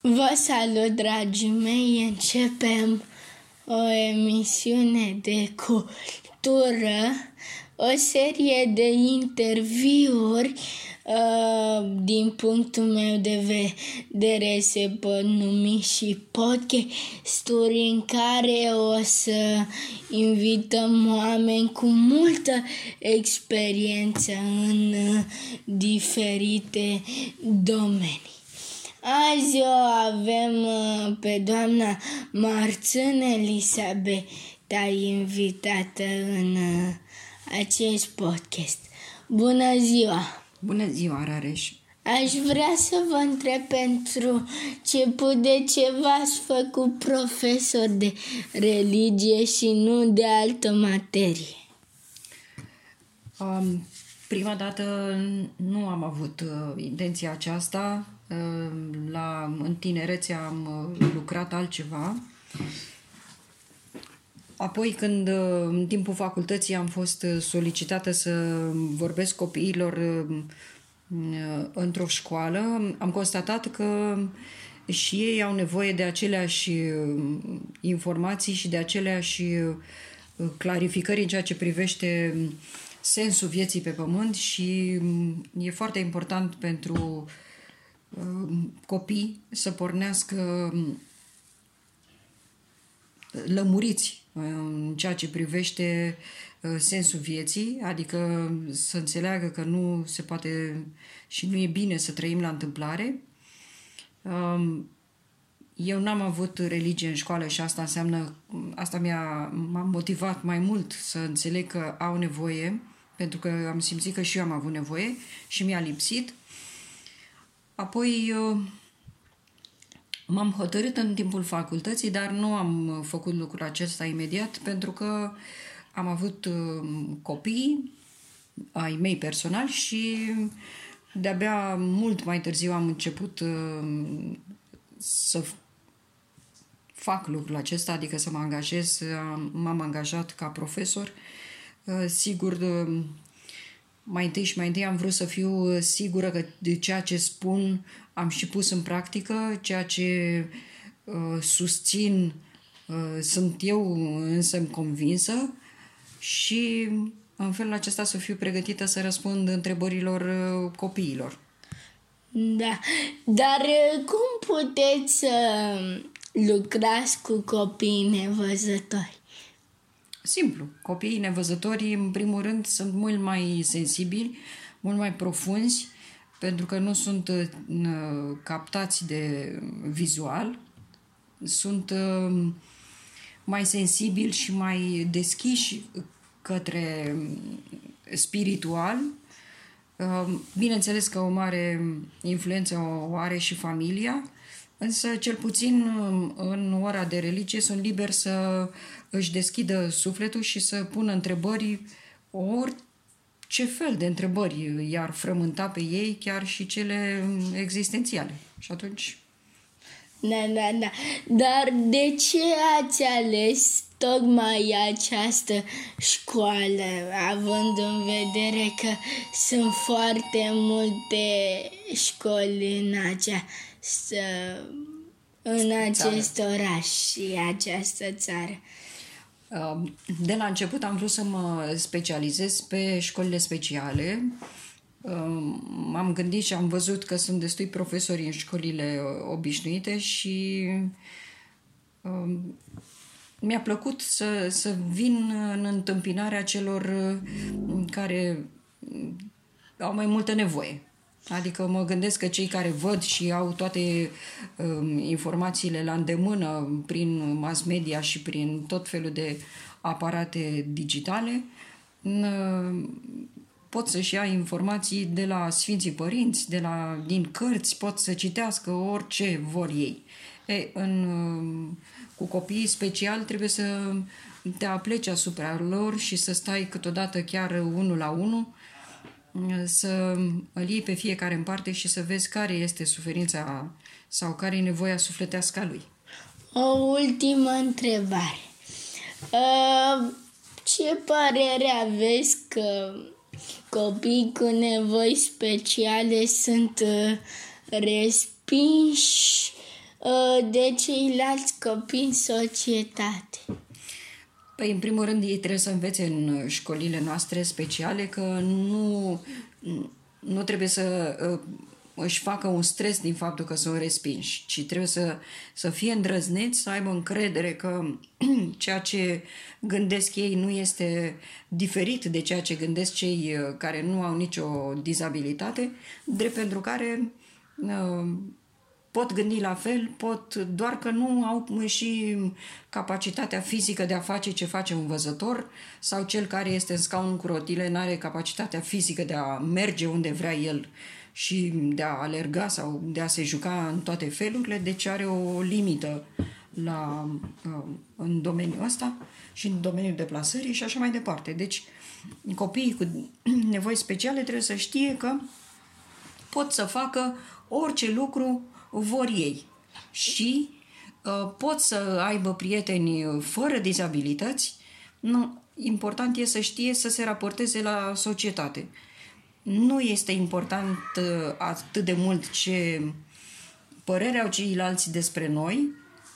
Vă salut, dragii mei! Începem o emisiune de cultură, o serie de interviuri uh, din punctul meu de vedere se pot numi și podcasturi în care o să invităm oameni cu multă experiență în uh, diferite domenii. Azi o avem uh, pe doamna Marțân Elisabeta invitată în uh, acest podcast. Bună ziua! Bună ziua, Rareș! Aș vrea să vă întreb pentru ce de ce v-ați făcut profesor de religie și nu de altă materie? Um, prima dată nu am avut uh, intenția aceasta. Uh, la, în tinerețe am uh, lucrat altceva. Apoi, când uh, în timpul facultății am fost uh, solicitată să vorbesc copiilor uh, într-o școală, am constatat că și ei au nevoie de aceleași informații și de aceleași clarificări în ceea ce privește sensul vieții pe pământ și mm, e foarte important pentru copii să pornească mm, lămuriți în ceea ce privește uh, sensul vieții, adică să înțeleagă că nu se poate și nu e bine să trăim la întâmplare. Um, eu n-am avut religie în școală și asta înseamnă, asta mi-a, m-a motivat mai mult să înțeleg că au nevoie, pentru că am simțit că și eu am avut nevoie și mi-a lipsit. Apoi uh, M-am hotărât în timpul facultății, dar nu am făcut lucrul acesta imediat pentru că am avut uh, copii ai mei personali și de-abia mult mai târziu am început uh, să fac lucrul acesta, adică să mă angajez. M-am angajat ca profesor. Uh, sigur, mai întâi și mai întâi am vrut să fiu sigură că de ceea ce spun am și pus în practică, ceea ce uh, susțin uh, sunt eu însă convinsă și în felul acesta să fiu pregătită să răspund întrebărilor uh, copiilor. Da, dar uh, cum puteți să lucrați cu copiii nevăzători? Simplu. Copiii nevăzători, în primul rând, sunt mult mai sensibili, mult mai profunzi, pentru că nu sunt uh, captați de vizual, sunt uh, mai sensibili și mai deschiși către spiritual. Uh, bineînțeles că o mare influență o are și familia, însă cel puțin în ora de religie sunt liberi să își deschidă sufletul și să pună întrebări orice fel de întrebări iar frământa pe ei, chiar și cele existențiale. Și atunci... Da, da, da. Dar de ce ați ales tocmai această școală, având în vedere că sunt foarte multe școli în această în acest oraș și această țară? De la început am vrut să mă specializez pe școlile speciale. M-am gândit și am văzut că sunt destui profesori în școlile obișnuite și mi-a plăcut să, să vin în întâmpinarea celor care au mai multă nevoie. Adică mă gândesc că cei care văd și au toate um, informațiile la îndemână prin mass media și prin tot felul de aparate digitale, uh, pot să-și ia informații de la Sfinții Părinți, de la, din cărți, pot să citească orice vor ei. E, în, uh, cu copiii special trebuie să te apleci asupra lor și să stai câteodată chiar unul la unul să îl iei pe fiecare în parte și să vezi care este suferința sau care e nevoia sufletească a lui. O ultimă întrebare. Uh, ce părere aveți că copiii cu nevoi speciale sunt uh, respinși uh, de ceilalți copii în societate? Păi, în primul rând, ei trebuie să învețe în școlile noastre speciale că nu, nu trebuie să uh, își facă un stres din faptul că sunt respinși, ci trebuie să, să fie îndrăzneți, să aibă încredere că ceea ce gândesc ei nu este diferit de ceea ce gândesc cei uh, care nu au nicio dizabilitate, drept pentru care uh, pot gândi la fel, pot, doar că nu au și capacitatea fizică de a face ce face un văzător sau cel care este în scaun cu rotile nu are capacitatea fizică de a merge unde vrea el și de a alerga sau de a se juca în toate felurile, deci are o limită la, uh, în domeniul ăsta și în domeniul deplasării și așa mai departe. Deci copiii cu nevoi speciale trebuie să știe că pot să facă orice lucru vor ei și uh, pot să aibă prieteni fără dizabilități. Nu, important e să știe să se raporteze la societate. Nu este important uh, atât de mult ce părere au ceilalți despre noi,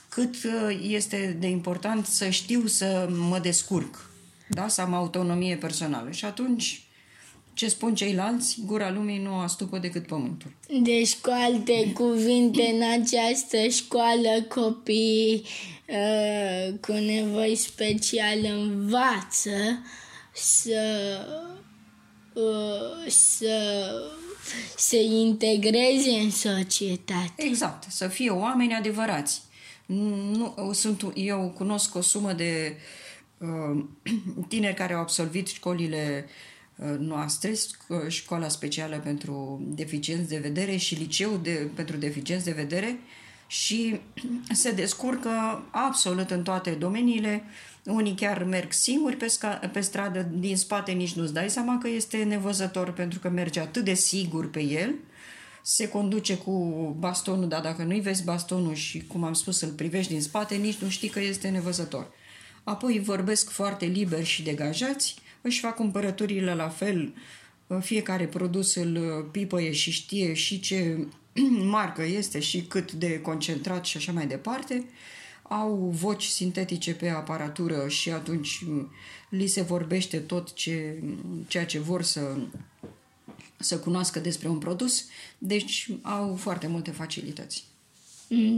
cât uh, este de important să știu să mă descurc, da? să am autonomie personală. Și atunci ce spun ceilalți, gura lumii nu astupă decât pământul. Deci, cu alte cuvinte, în această școală copiii uh, cu nevoi speciale învață să, uh, să se integreze în societate. Exact, să fie oameni adevărați. Nu, sunt, eu cunosc o sumă de uh, tineri care au absolvit școlile uh, Uh, noastre, școala specială pentru deficienți de vedere și liceu de, pentru deficienți de vedere și se descurcă absolut în toate domeniile. Unii chiar merg singuri pe, sca- pe stradă, din spate nici nu-ți dai seama că este nevăzător pentru că merge atât de sigur pe el, se conduce cu bastonul, dar dacă nu-i vezi bastonul și, cum am spus, îl privești din spate, nici nu știi că este nevăzător. Apoi vorbesc foarte liber și degajați, își fac cumpărăturile la fel, fiecare produs îl pipăie și știe și ce marcă este și cât de concentrat și așa mai departe. Au voci sintetice pe aparatură și atunci li se vorbește tot ce, ceea ce vor să, să cunoască despre un produs, deci au foarte multe facilități.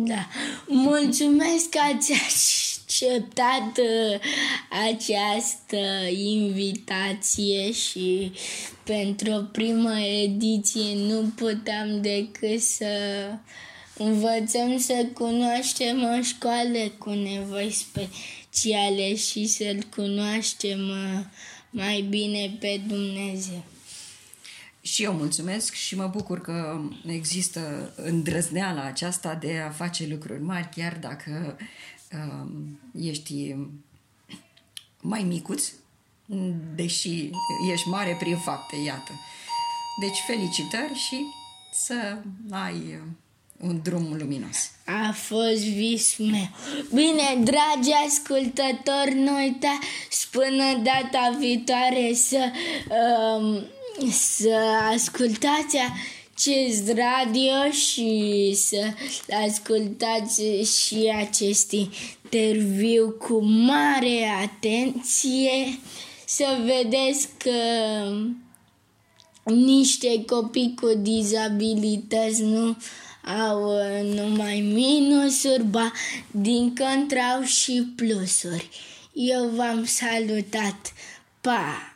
Da. Mulțumesc că ați acceptat uh, această invitație și pentru o primă ediție nu puteam decât să învățăm să cunoaștem o școală cu nevoi speciale și să-L cunoaștem uh, mai bine pe Dumnezeu. Și eu mulțumesc și mă bucur că există îndrăzneala aceasta de a face lucruri mari, chiar dacă uh, ești mai micuț, deși ești mare prin fapte, iată. Deci felicitări și să ai un drum luminos. A fost vis meu. Bine, dragi ascultători, nu uitați până data viitoare să uh, să ascultați acest radio și să ascultați și acest interviu cu mare atenție, să vedeți că niște copii cu dizabilități nu au numai minusuri, ba din contra au și plusuri. Eu v-am salutat. Pa!